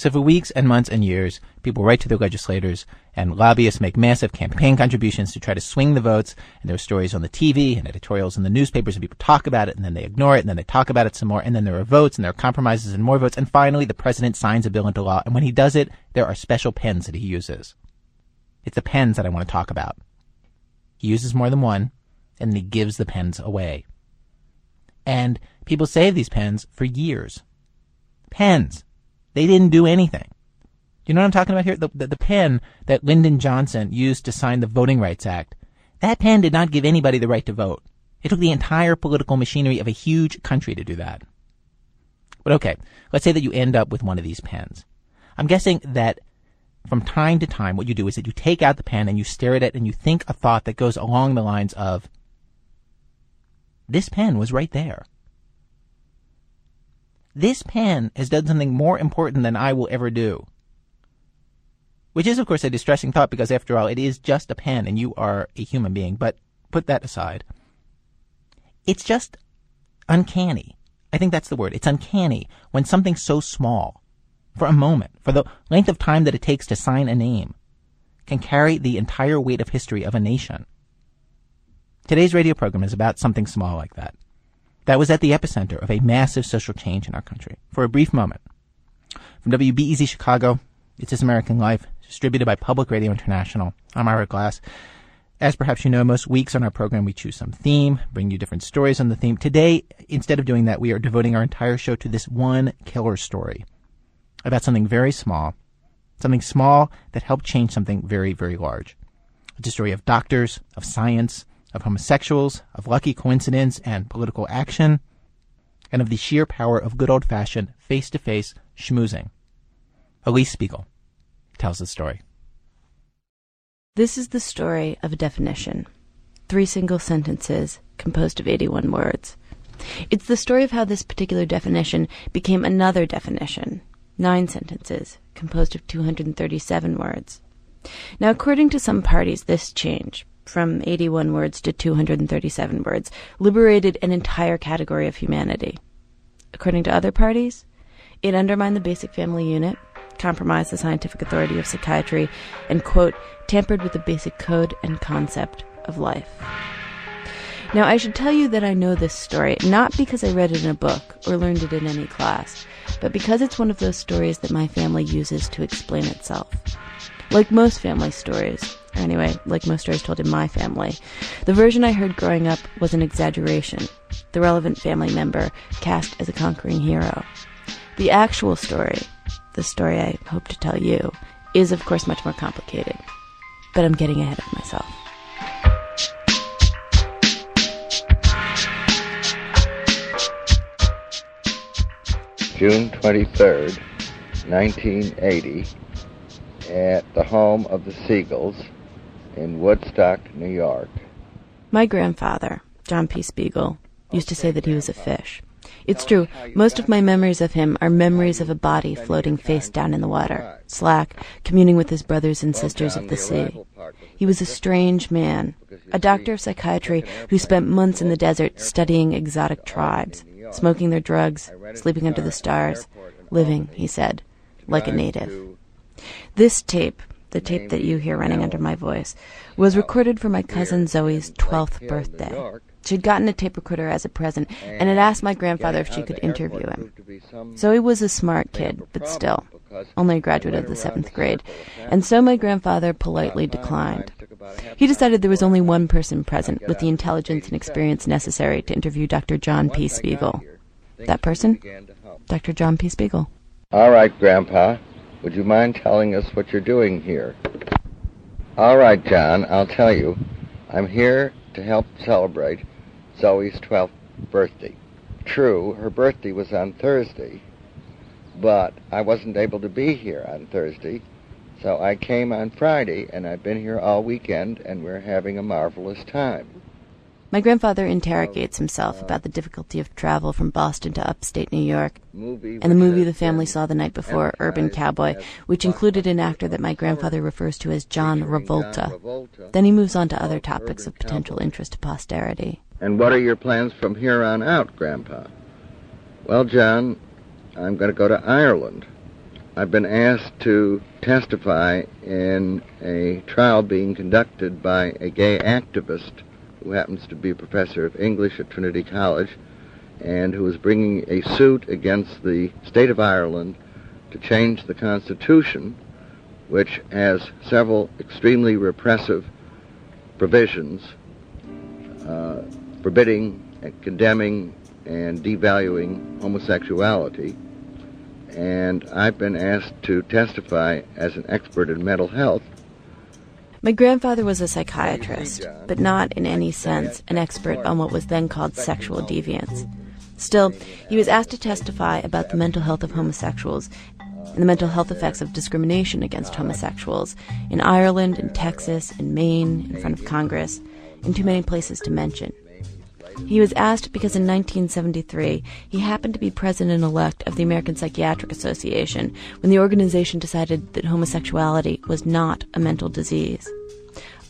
So for weeks and months and years, people write to their legislators and lobbyists make massive campaign contributions to try to swing the votes. And there are stories on the TV and editorials in the newspapers and people talk about it and then they ignore it and then they talk about it some more. And then there are votes and there are compromises and more votes. And finally, the president signs a bill into law. And when he does it, there are special pens that he uses. It's the pens that I want to talk about. He uses more than one and then he gives the pens away. And people save these pens for years. Pens. They didn't do anything. You know what I'm talking about here? The, the, the, pen that Lyndon Johnson used to sign the Voting Rights Act, that pen did not give anybody the right to vote. It took the entire political machinery of a huge country to do that. But okay, let's say that you end up with one of these pens. I'm guessing that from time to time, what you do is that you take out the pen and you stare at it and you think a thought that goes along the lines of, this pen was right there. This pen has done something more important than I will ever do. Which is, of course, a distressing thought because, after all, it is just a pen and you are a human being. But put that aside. It's just uncanny. I think that's the word. It's uncanny when something so small, for a moment, for the length of time that it takes to sign a name, can carry the entire weight of history of a nation. Today's radio program is about something small like that that was at the epicenter of a massive social change in our country for a brief moment. From WBEZ Chicago, it's This American Life, distributed by Public Radio International. I'm Ira Glass. As perhaps you know, most weeks on our program we choose some theme, bring you different stories on the theme. Today, instead of doing that, we are devoting our entire show to this one killer story about something very small, something small that helped change something very, very large. It's a story of doctors, of science, of homosexuals, of lucky coincidence and political action, and of the sheer power of good old fashioned face to face schmoozing. Alix Spiegel tells the story. This is the story of a definition. Three single sentences composed of 81 words. It's the story of how this particular definition became another definition. Nine sentences composed of 237 words. Now, according to some parties, this change, from 81 words to 237 words, liberated an entire category of humanity. According to other parties, it undermined the basic family unit, compromised the scientific authority of psychiatry, and, quote, tampered with the basic code and concept of life. Now, I should tell you that I know this story not because I read it in a book or learned it in any class, but because it's one of those stories that my family uses to explain itself. Like most family stories, or anyway, like most stories told in my family, the version I heard growing up was an exaggeration, the relevant family member cast as a conquering hero. The actual story, the story I hope to tell you, is of course much more complicated. But I'm getting ahead of myself. June 23rd, 1980 at the home of the Spiegels in Woodstock, New York. My grandfather, John P. Spiegel, used to say that he was a fish. It's true, most of my memories of him are memories of a body floating face down in the water, slack, communing with his brothers and sisters of the sea. He was a strange man, a doctor of psychiatry who spent months in the desert studying exotic tribes, smoking their drugs, sleeping under the stars, living, he said, like a native. This tape, the tape that you hear running under my voice, was recorded for my cousin Zoe's 12th birthday. She'd gotten a tape recorder as a present and had asked my grandfather if she could interview him. Zoe was a smart kid, but still, only a graduate of the seventh grade, and so my grandfather politely declined. He decided there was only one person present with the intelligence and experience necessary to interview Dr. John P. Spiegel. That person? Dr. John P. Spiegel. All right, Grandpa. Would you mind telling us what you're doing here? All right, John, I'll tell you. I'm here to help celebrate Zoe's 12th birthday. True, her birthday was on Thursday, but I wasn't able to be here on Thursday, so I came on Friday, and I've been here all weekend, and we're having a marvelous time. My grandfather interrogates himself about the difficulty of travel from Boston to upstate New York, and the movie the family saw the night before, Urban Cowboy, which included an actor that my grandfather refers to as John Revolta. Then he moves on to other topics of potential interest to posterity. And what are your plans from here on out, Grandpa? Well, John, I'm going to go to Ireland. I've been asked to testify in a trial being conducted by a gay activist who happens to be a professor of English at Trinity College and who is bringing a suit against the state of Ireland to change the Constitution, which has several extremely repressive provisions uh, forbidding, and condemning, and devaluing homosexuality. And I've been asked to testify as an expert in mental health. My grandfather was a psychiatrist, but not in any sense an expert on what was then called sexual deviance. Still, he was asked to testify about the mental health of homosexuals and the mental health effects of discrimination against homosexuals in Ireland, in Texas, in Maine, in front of Congress, in too many places to mention. He was asked because in 1973 he happened to be president elect of the American Psychiatric Association when the organization decided that homosexuality was not a mental disease.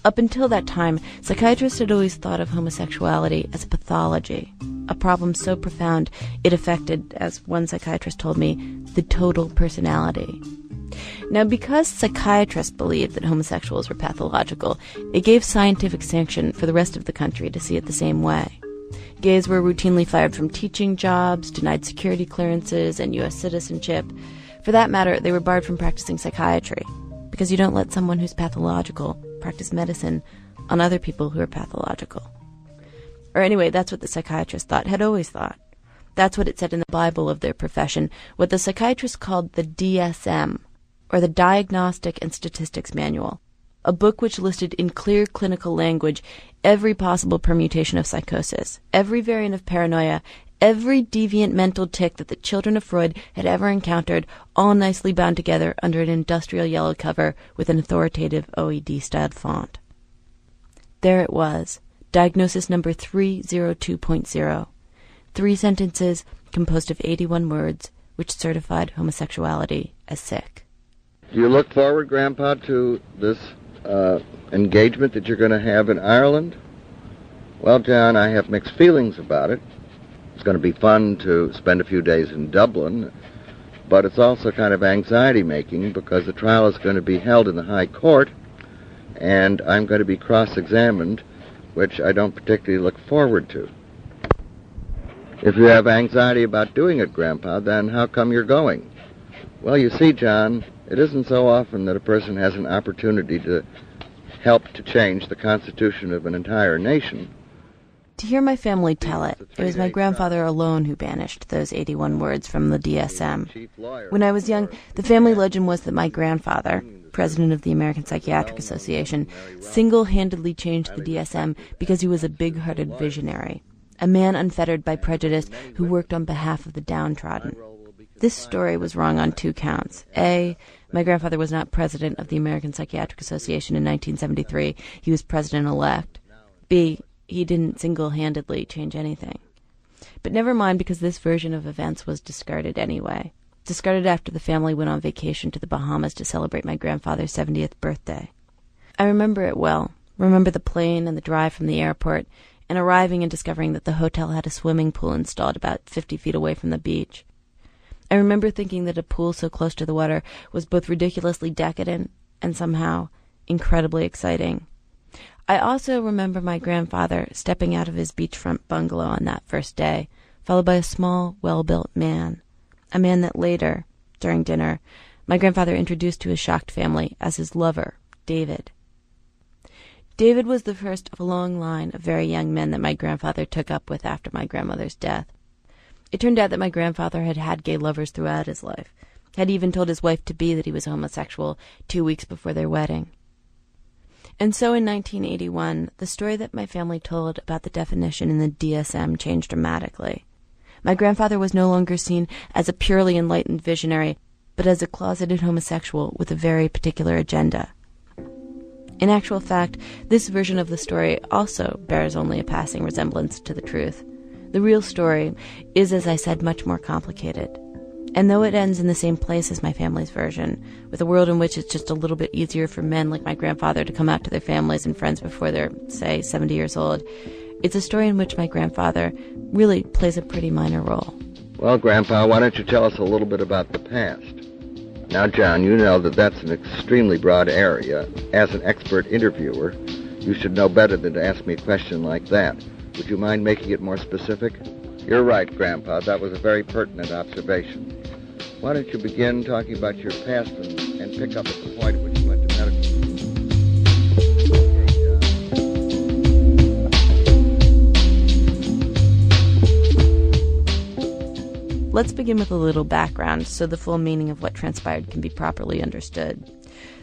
Up until that time, psychiatrists had always thought of homosexuality as a pathology, a problem so profound it affected, as one psychiatrist told me, the total personality. Now, because psychiatrists believed that homosexuals were pathological, it gave scientific sanction for the rest of the country to see it the same way. Gays were routinely fired from teaching jobs, denied security clearances, and U.S. citizenship. For that matter, they were barred from practicing psychiatry, because you don't let someone who's pathological practice medicine on other people who are pathological. Or anyway, that's what the psychiatrist thought, had always thought. That's what it said in the Bible of their profession, what the psychiatrist called the DSM, or the Diagnostic and Statistics Manual, a book which listed in clear clinical language every possible permutation of psychosis, every variant of paranoia, every deviant mental tic that the children of Freud had ever encountered, all nicely bound together under an industrial yellow cover with an authoritative OED styled font. There it was, diagnosis number 302.0. Three sentences composed of 81 words which certified homosexuality as sick. Do you look forward, Grandpa, to this uh, engagement that you're going to have in Ireland? Well, John, I have mixed feelings about it. It's going to be fun to spend a few days in Dublin, but it's also kind of anxiety making because the trial is going to be held in the High Court, and I'm going to be cross examined, which I don't particularly look forward to. If you have anxiety about doing it, Grandpa, then how come you're going? Well, you see, John, it isn't so often that a person has an opportunity to help to change the constitution of an entire nation. To hear my family tell it, it was my grandfather alone who banished those 81 words from the DSM. When I was young, the family legend was that my grandfather, president of the American Psychiatric Association, single handedly changed the DSM because he was a big hearted visionary, a man unfettered by prejudice who worked on behalf of the downtrodden. This story was wrong on two counts. A, my grandfather was not president of the American Psychiatric Association in 1973, he was president elect. B, he didn't single handedly change anything. But never mind, because this version of events was discarded anyway. Discarded after the family went on vacation to the Bahamas to celebrate my grandfather's 70th birthday. I remember it well. Remember the plane and the drive from the airport, and arriving and discovering that the hotel had a swimming pool installed about 50 feet away from the beach. I remember thinking that a pool so close to the water was both ridiculously decadent and somehow incredibly exciting. I also remember my grandfather stepping out of his beachfront bungalow on that first day, followed by a small, well built man. A man that later, during dinner, my grandfather introduced to his shocked family as his lover, David. David was the first of a long line of very young men that my grandfather took up with after my grandmother's death. It turned out that my grandfather had had gay lovers throughout his life, had even told his wife to be that he was homosexual two weeks before their wedding. And so in 1981, the story that my family told about the definition in the DSM changed dramatically. My grandfather was no longer seen as a purely enlightened visionary, but as a closeted homosexual with a very particular agenda. In actual fact, this version of the story also bears only a passing resemblance to the truth. The real story is, as I said, much more complicated. And though it ends in the same place as my family's version, with a world in which it's just a little bit easier for men like my grandfather to come out to their families and friends before they're, say, 70 years old, it's a story in which my grandfather really plays a pretty minor role. Well, Grandpa, why don't you tell us a little bit about the past? Now, John, you know that that's an extremely broad area. As an expert interviewer, you should know better than to ask me a question like that. Would you mind making it more specific? You're right, Grandpa. That was a very pertinent observation. Why don't you begin talking about your past and, and pick up at the point at which you went to medical school? Let's begin with a little background so the full meaning of what transpired can be properly understood.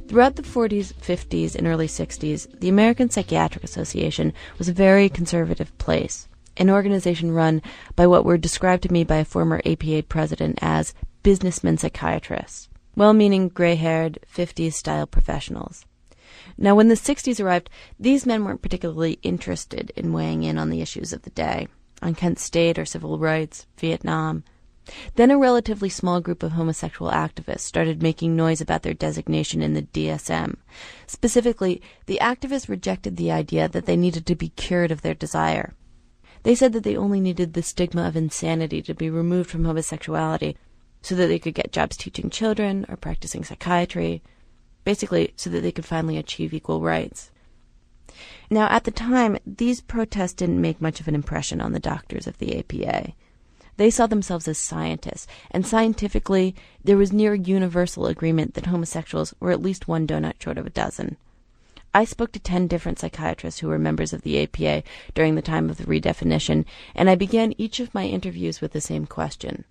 Throughout the 40s, 50s, and early 60s, the American Psychiatric Association was a very conservative place, an organization run by what were described to me by a former APA president as businessmen psychiatrists, well meaning gray haired, 50s style professionals. Now, when the 60s arrived, these men weren't particularly interested in weighing in on the issues of the day, on Kent State or civil rights, Vietnam. Then a relatively small group of homosexual activists started making noise about their designation in the DSM. Specifically, the activists rejected the idea that they needed to be cured of their desire. They said that they only needed the stigma of insanity to be removed from homosexuality so that they could get jobs teaching children or practicing psychiatry, basically, so that they could finally achieve equal rights. Now, at the time, these protests didn't make much of an impression on the doctors of the APA. They saw themselves as scientists, and scientifically, there was near universal agreement that homosexuals were at least one donut short of a dozen. I spoke to 10 different psychiatrists who were members of the APA during the time of the redefinition, and I began each of my interviews with the same question.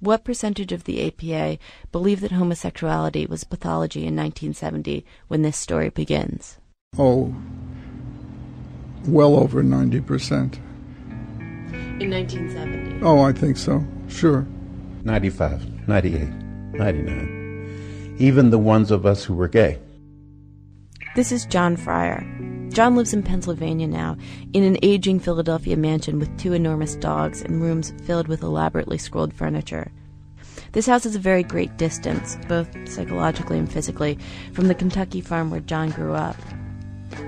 What percentage of the APA believe that homosexuality was pathology in 1970 when this story begins? Oh, well over 90%. In 1970. Oh, I think so. Sure. 95, 98, 99. Even the ones of us who were gay. This is John Fryer. John lives in Pennsylvania now, in an aging Philadelphia mansion with two enormous dogs and rooms filled with elaborately scrolled furniture. This house is a very great distance, both psychologically and physically, from the Kentucky farm where John grew up.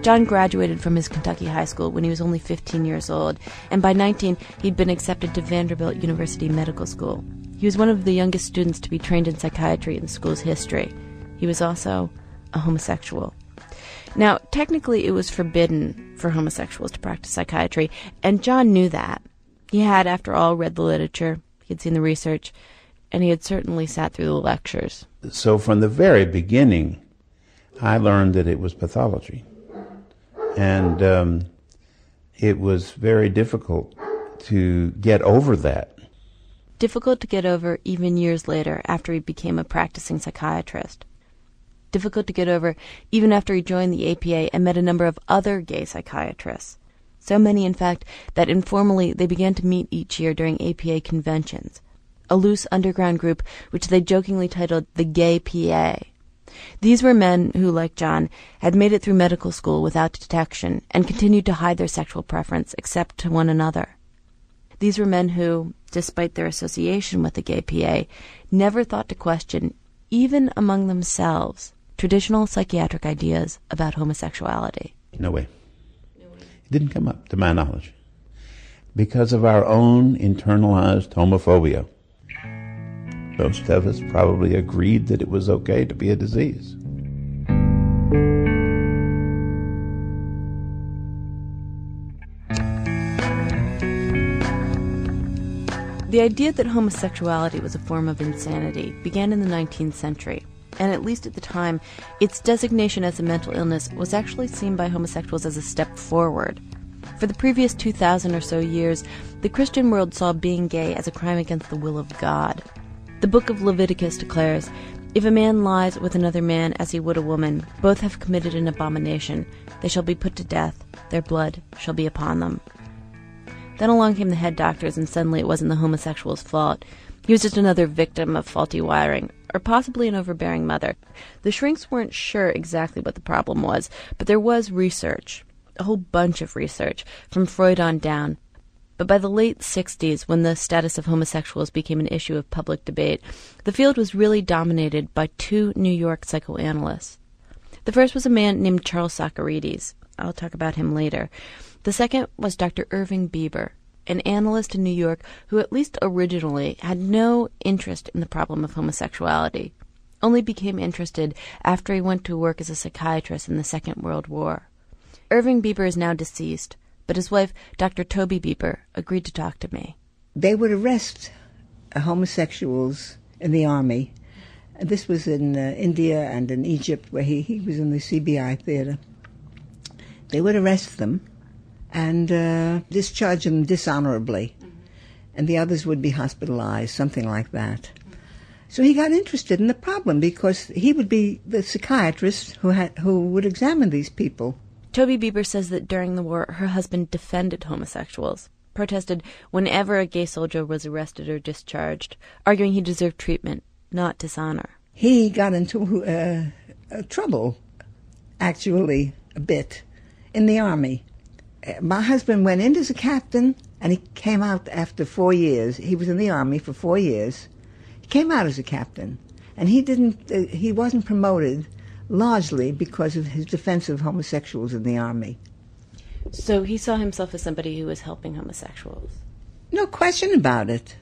John graduated from his Kentucky high school when he was only 15 years old, and by 19 he'd been accepted to Vanderbilt University Medical School. He was one of the youngest students to be trained in psychiatry in the school's history. He was also a homosexual. Now, technically, it was forbidden for homosexuals to practice psychiatry, and John knew that. He had, after all, read the literature, he had seen the research, and he had certainly sat through the lectures. So from the very beginning, I learned that it was pathology. And um, it was very difficult to get over that. Difficult to get over even years later after he became a practicing psychiatrist. Difficult to get over even after he joined the APA and met a number of other gay psychiatrists. So many, in fact, that informally they began to meet each year during APA conventions, a loose underground group which they jokingly titled the Gay PA. These were men who, like John, had made it through medical school without detection and continued to hide their sexual preference except to one another. These were men who, despite their association with the gay PA, never thought to question, even among themselves, traditional psychiatric ideas about homosexuality. No way. It didn't come up, to my knowledge, because of our own internalized homophobia. Most of us probably agreed that it was okay to be a disease. The idea that homosexuality was a form of insanity began in the 19th century, and at least at the time, its designation as a mental illness was actually seen by homosexuals as a step forward. For the previous 2,000 or so years, the Christian world saw being gay as a crime against the will of God. The book of Leviticus declares If a man lies with another man as he would a woman, both have committed an abomination. They shall be put to death, their blood shall be upon them. Then along came the head doctors, and suddenly it wasn't the homosexual's fault. He was just another victim of faulty wiring, or possibly an overbearing mother. The shrinks weren't sure exactly what the problem was, but there was research, a whole bunch of research, from Freud on down. But by the late 60s, when the status of homosexuals became an issue of public debate, the field was really dominated by two New York psychoanalysts. The first was a man named Charles Socarides. I'll talk about him later. The second was Dr. Irving Bieber, an analyst in New York who, at least originally, had no interest in the problem of homosexuality. only became interested after he went to work as a psychiatrist in the Second World War. Irving Bieber is now deceased, but his wife, Dr. Toby Bieber, agreed to talk to me. They would arrest homosexuals in the army. This was in uh, India and in Egypt, where he, he was in the CBI theater. They would arrest them and uh, discharge them dishonorably, mm-hmm. and the others would be hospitalized, something like that. So he got interested in the problem because he would be the psychiatrist who had who would examine these people. Toby Bieber says that during the war, her husband defended homosexuals, protested whenever a gay soldier was arrested or discharged, arguing he deserved treatment, not dishonor. He got into uh, uh, trouble, actually, a bit, in the army. Uh, my husband went in as a captain, and he came out after four years. He was in the army for four years He came out as a captain, and he didn't. Uh, he wasn't promoted largely because of his defense of homosexuals in the army. So he saw himself as somebody who was helping homosexuals. No question about it.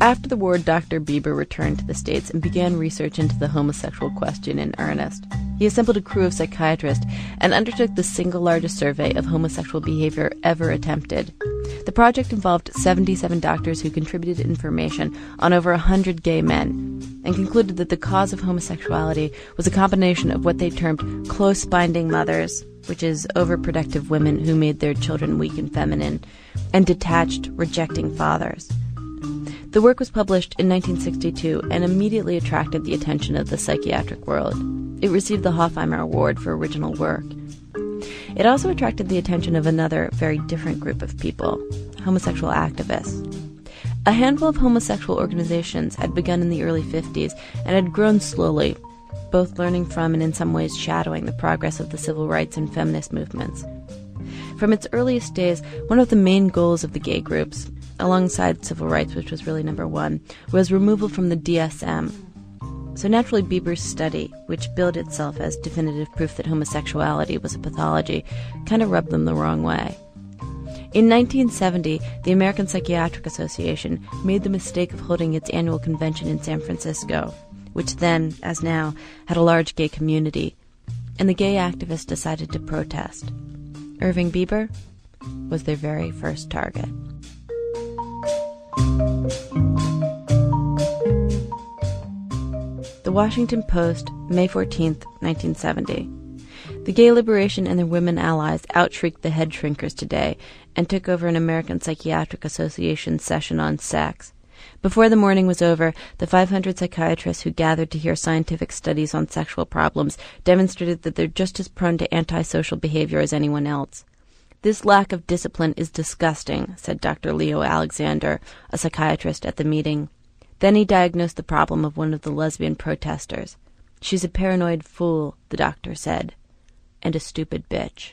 After the war, Dr. Bieber returned to the States and began research into the homosexual question in earnest. He assembled a crew of psychiatrists and undertook the single largest survey of homosexual behavior ever attempted. The project involved 77 doctors who contributed information on over 100 gay men and concluded that the cause of homosexuality was a combination of what they termed close binding mothers, which is overprotective women who made their children weak and feminine, and detached, rejecting fathers. The work was published in 1962 and immediately attracted the attention of the psychiatric world. It received the Hofheimer Award for original work. It also attracted the attention of another, very different group of people homosexual activists. A handful of homosexual organizations had begun in the early 50s and had grown slowly, both learning from and in some ways shadowing the progress of the civil rights and feminist movements. From its earliest days, one of the main goals of the gay groups alongside civil rights, which was really number one, was removal from the DSM. So naturally, Bieber's study, which billed itself as definitive proof that homosexuality was a pathology, kind of rubbed them the wrong way. In 1970, the American Psychiatric Association made the mistake of holding its annual convention in San Francisco, which then, as now, had a large gay community, and the gay activists decided to protest. Irving Bieber was their very first target. Washington Post, May 14, 1970. The gay liberation and their women allies outshrieked the head shrinkers today and took over an American Psychiatric Association session on sex. Before the morning was over, the 500 psychiatrists who gathered to hear scientific studies on sexual problems demonstrated that they're just as prone to antisocial behavior as anyone else. This lack of discipline is disgusting, said Dr. Leo Alexander, a psychiatrist at the meeting. Then he diagnosed the problem of one of the lesbian protesters. She's a paranoid fool, the doctor said, and a stupid bitch.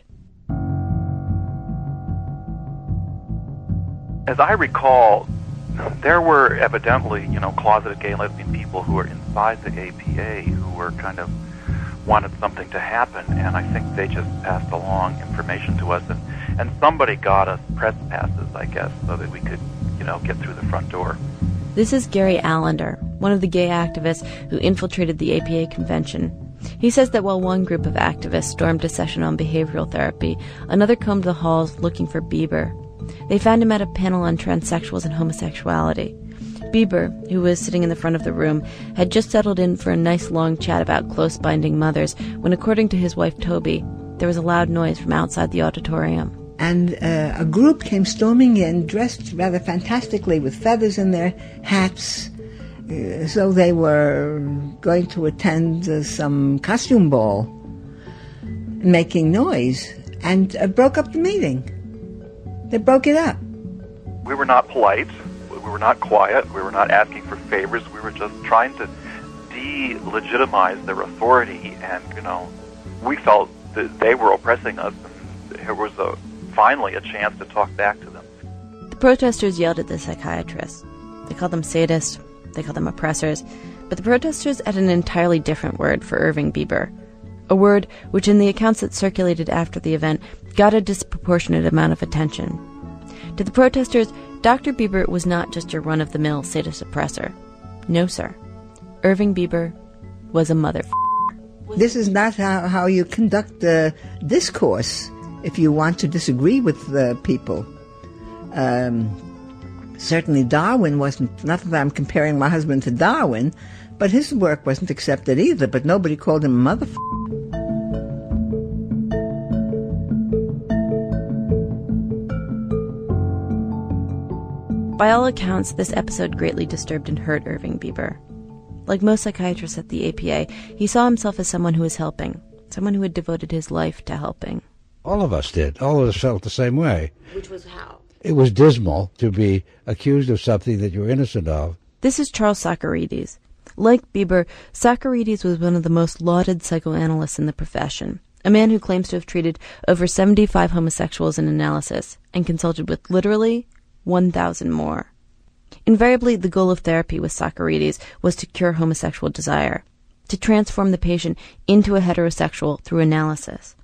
As I recall, there were evidently, you know, closeted gay lesbian people who were inside the APA who were kind of wanted something to happen, and I think they just passed along information to us, and, and somebody got us press passes, I guess, so that we could, you know, get through the front door. This is Gary Alinder, one of the gay activists who infiltrated the APA convention. He says that while one group of activists stormed a session on behavioral therapy, another combed the halls looking for Bieber. They found him at a panel on transsexuals and homosexuality. Bieber, who was sitting in the front of the room, had just settled in for a nice long chat about close binding mothers when, according to his wife Toby, there was a loud noise from outside the auditorium. And uh, a group came storming in, dressed rather fantastically with feathers in their hats, as though they were going to attend uh, some costume ball, making noise, and uh, broke up the meeting. They broke it up. We were not polite we were not quiet. We were not asking for favors. We were just trying to delegitimize their authority, and you know, we felt that they were oppressing us. And there was a finally a chance to talk back to them. The protesters yelled at the psychiatrists. They called them sadists. They called them oppressors. But the protesters had an entirely different word for Irving Bieber, a word which, in the accounts that circulated after the event, got a disproportionate amount of attention. To the protesters, Dr. Bieber was not just your run of the mill sadist oppressor. No, sir. Irving Bieber was a mother. This is not how, how you conduct the discourse if you want to disagree with the people. Um, certainly, Darwin wasn't, not that I'm comparing my husband to Darwin, but his work wasn't accepted either, but nobody called him a motherfucker. By all accounts, this episode greatly disturbed and hurt Irving Bieber. Like most psychiatrists at the APA, he saw himself as someone who was helping, someone who had devoted his life to helping. All of us did. All of us felt the same way. Which was how? It was dismal to be accused of something that you're innocent of. This is Charles Socarides. Like Bieber, Socarides was one of the most lauded psychoanalysts in the profession, a man who claims to have treated over 75 homosexuals in analysis and consulted with literally 1,000 more. Invariably, the goal of therapy with Socarides was to cure homosexual desire, to transform the patient into a heterosexual through analysis.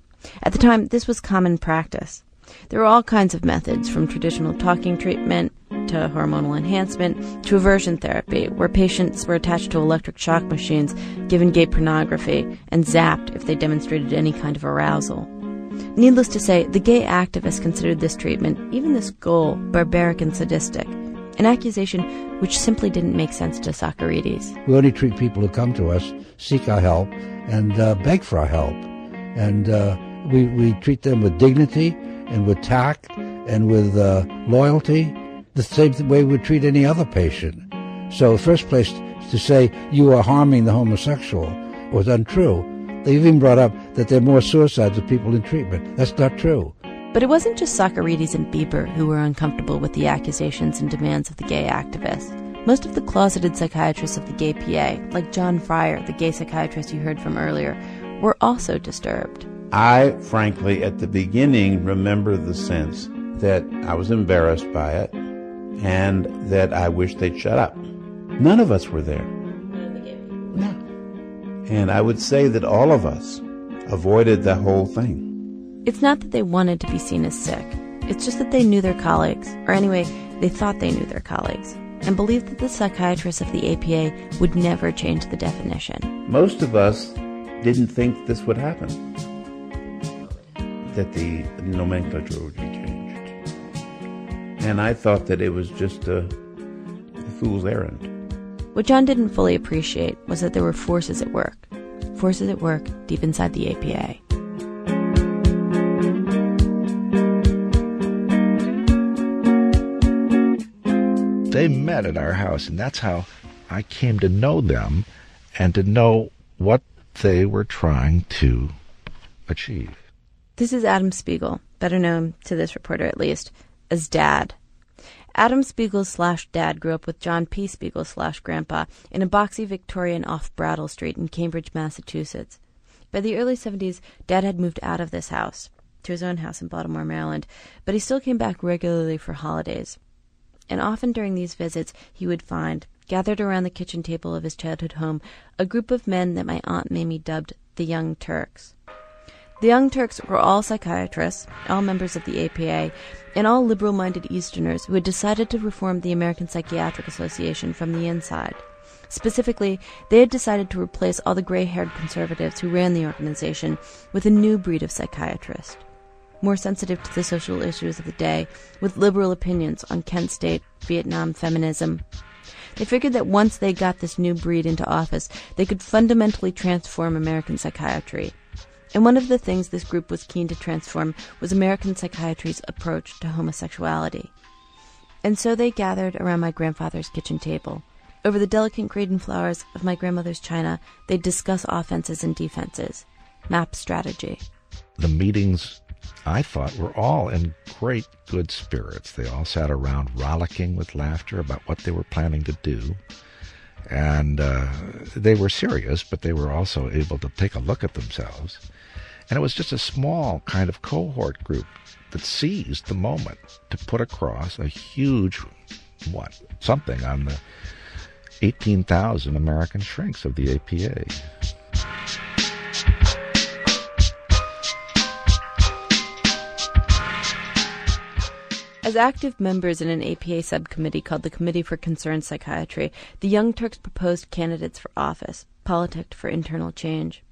At the time, this was common practice. There were all kinds of methods, from traditional talking treatment to hormonal enhancement to aversion therapy, where patients were attached to electric shock machines, given gay pornography, and zapped if they demonstrated any kind of arousal. Needless to say, the gay activists considered this treatment, even this goal, barbaric and sadistic, an accusation which simply didn't make sense to Socarides. We only treat people who come to us, seek our help, and uh, beg for our help. And uh, we, we treat them with dignity and with tact and with uh, loyalty, the same way we treat any other patient. So, first place, to say you are harming the homosexual was untrue. They even brought up that there are more suicides of people in treatment. That's not true. But it wasn't just Socarides and Bieber who were uncomfortable with the accusations and demands of the gay activists. Most of the closeted psychiatrists of the gay PA, like John Fryer, the gay psychiatrist you heard from earlier, were also disturbed. I, frankly, at the beginning, remember the sense that I was embarrassed by it and that I wished they'd shut up. None of us were there. No. And I would say that all of us avoided the whole thing. It's not that they wanted to be seen as sick. It's just that they knew their colleagues, or anyway, they thought they knew their colleagues, and believed that the psychiatrists of the APA would never change the definition. Most of us didn't think this would happen, that the nomenclature would be changed. And I thought that it was just a, a fool's errand. What John didn't fully appreciate was that there were forces at work. Forces at work deep inside the APA. They met at our house, and that's how I came to know them and to know what they were trying to achieve. This is Adam Spiegel, better known to this reporter at least as Dad. Adam Spiegel slash Dad grew up with John P. Spiegel slash Grandpa in a boxy Victorian off Brattle Street in Cambridge, Massachusetts. By the early 70s, Dad had moved out of this house to his own house in Baltimore, Maryland, but he still came back regularly for holidays. And often during these visits, he would find, gathered around the kitchen table of his childhood home, a group of men that my Aunt Mamie dubbed the Young Turks. The Young Turks were all psychiatrists, all members of the APA, and all liberal minded Easterners who had decided to reform the American Psychiatric Association from the inside. Specifically, they had decided to replace all the gray haired conservatives who ran the organization with a new breed of psychiatrist. More sensitive to the social issues of the day, with liberal opinions on Kent State, Vietnam, feminism. They figured that once they got this new breed into office, they could fundamentally transform American psychiatry. And one of the things this group was keen to transform was American psychiatry's approach to homosexuality. And so they gathered around my grandfather's kitchen table. Over the delicate grain flowers of my grandmother's china, they'd discuss offenses and defenses, map strategy. The meetings, I thought, were all in great good spirits. They all sat around rollicking with laughter about what they were planning to do. And uh, they were serious, but they were also able to take a look at themselves. And it was just a small kind of cohort group that seized the moment to put across a huge, what, something on the 18,000 American shrinks of the APA. As active members in an APA subcommittee called the Committee for Concerned Psychiatry, the Young Turks proposed candidates for office, politicked for internal change.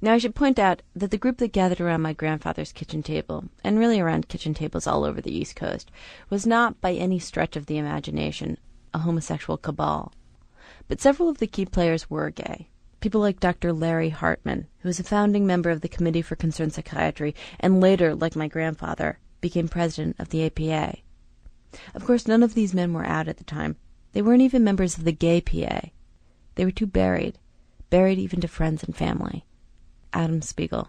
Now, I should point out that the group that gathered around my grandfather's kitchen table, and really around kitchen tables all over the East Coast, was not by any stretch of the imagination a homosexual cabal. But several of the key players were gay. People like Dr. Larry Hartman, who was a founding member of the Committee for Concerned Psychiatry, and later, like my grandfather, became president of the APA. Of course, none of these men were out at the time. They weren't even members of the gay PA. They were too buried, buried even to friends and family. Adam Spiegel.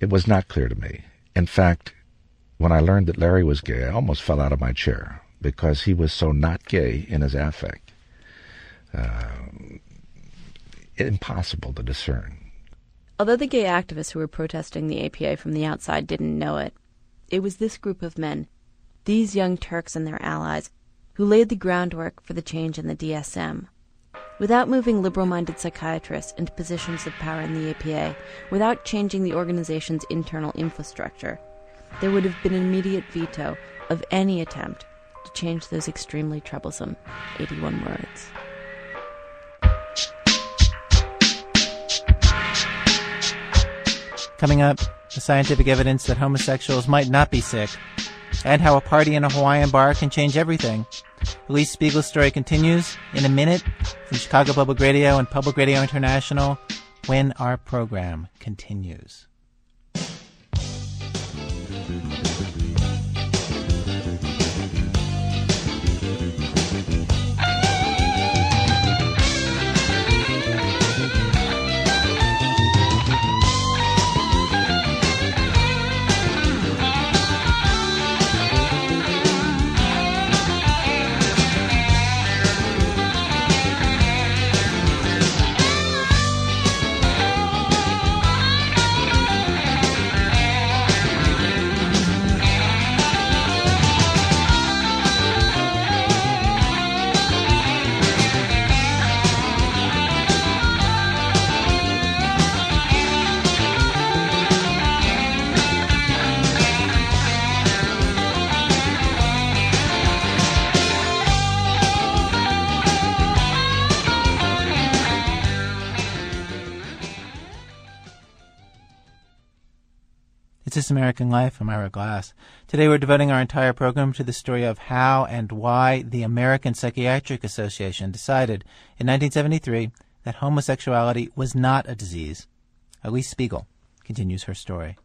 It was not clear to me. In fact, when I learned that Larry was gay, I almost fell out of my chair because he was so not gay in his affect. Uh, impossible to discern. Although the gay activists who were protesting the APA from the outside didn't know it, it was this group of men, these young Turks and their allies, who laid the groundwork for the change in the DSM. Without moving liberal minded psychiatrists into positions of power in the APA, without changing the organization's internal infrastructure, there would have been an immediate veto of any attempt to change those extremely troublesome 81 words. Coming up, the scientific evidence that homosexuals might not be sick, and how a party in a Hawaiian bar can change everything. Alix Spiegel's story continues in a minute from Chicago Public Radio and Public Radio International when our program continues. This American Life. I'm Ira Glass. Today we're devoting our entire program to the story of how and why the American Psychiatric Association decided in 1973 that homosexuality was not a disease. Alix Spiegel continues her story.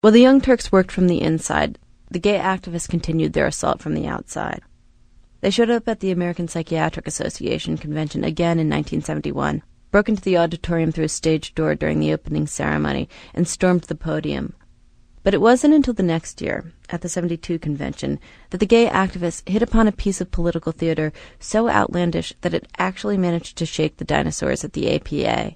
While the Young Turks worked from the inside, the gay activists continued their assault from the outside. They showed up at the American Psychiatric Association convention again in 1971, broke into the auditorium through a stage door during the opening ceremony, and stormed the podium, but it wasn't until the next year, at the 72 convention, that the gay activists hit upon a piece of political theater so outlandish that it actually managed to shake the dinosaurs at the APA.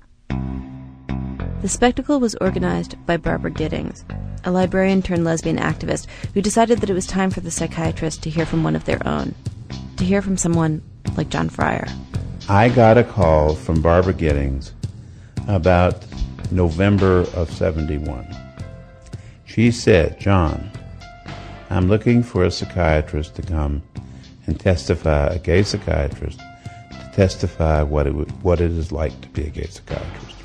The spectacle was organized by Barbara Gittings, a librarian turned lesbian activist who decided that it was time for the psychiatrists to hear from one of their own, to hear from someone like John Fryer. I got a call from Barbara Gittings about November of 71 she said, John, I'm looking for a psychiatrist to come and testify, a gay psychiatrist, to testify what it, what it is like to be a gay psychiatrist.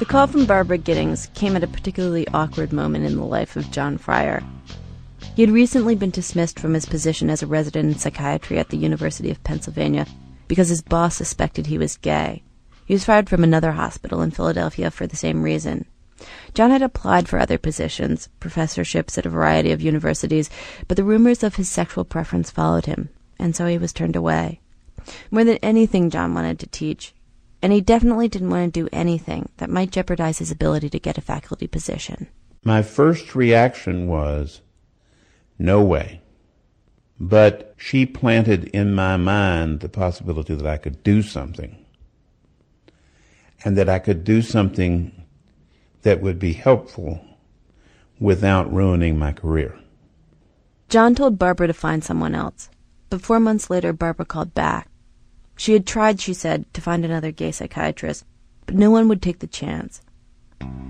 The call from Barbara Gittings came at a particularly awkward moment in the life of John Fryer. He had recently been dismissed from his position as a resident in psychiatry at the University of Pennsylvania because his boss suspected he was gay. He was fired from another hospital in Philadelphia for the same reason. John had applied for other positions, professorships at a variety of universities, but the rumors of his sexual preference followed him, and so he was turned away. More than anything, John wanted to teach, and he definitely didn't want to do anything that might jeopardize his ability to get a faculty position. My first reaction was, no way. But she planted in my mind the possibility that I could do something. And that I could do something that would be helpful without ruining my career. John told Barbara to find someone else. But four months later, Barbara called back. She had tried, she said, to find another gay psychiatrist, but no one would take the chance.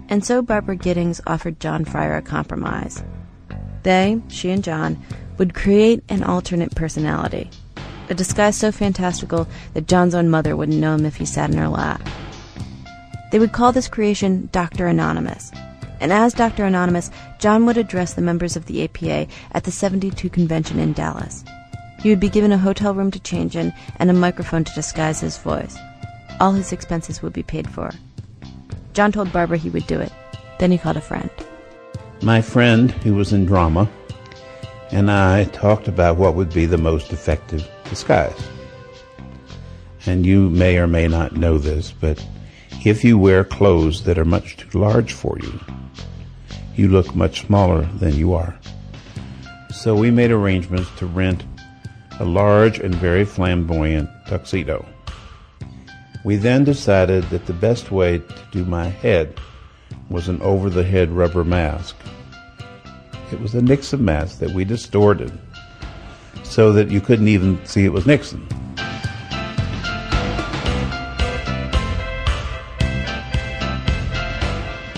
And so Barbara Gittings offered John Fryer a compromise. They, she and John, would create an alternate personality, a disguise so fantastical that John's own mother wouldn't know him if he sat in her lap. They would call this creation Dr. Anonymous. And as Dr. Anonymous, John would address the members of the APA at the 72 convention in Dallas. He would be given a hotel room to change in and a microphone to disguise his voice. All his expenses would be paid for. John told Barbara he would do it. Then he called a friend. My friend, who was in drama, and I talked about what would be the most effective disguise. And you may or may not know this, but if you wear clothes that are much too large for you, you look much smaller than you are. So we made arrangements to rent a large and very flamboyant tuxedo. We then decided that the best way to do my head was an over the head rubber mask. It was a Nixon mask that we distorted so that you couldn't even see it was Nixon.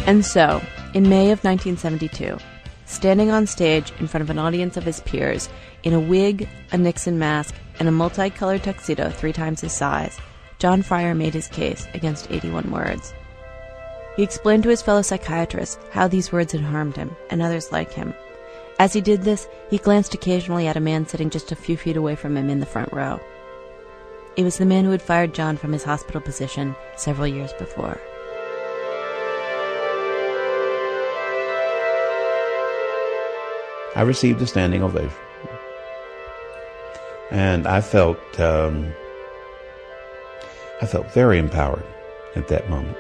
And so, in May of 1972, standing on stage in front of an audience of his peers, in a wig, a Nixon mask, and a multicolored tuxedo three times his size, John Fryer made his case against 81 words. He explained to his fellow psychiatrists how these words had harmed him and others like him. As he did this, he glanced occasionally at a man sitting just a few feet away from him in the front row. It was the man who had fired John from his hospital position several years before. I received a standing ovation. And I felt, um, I felt very empowered at that moment.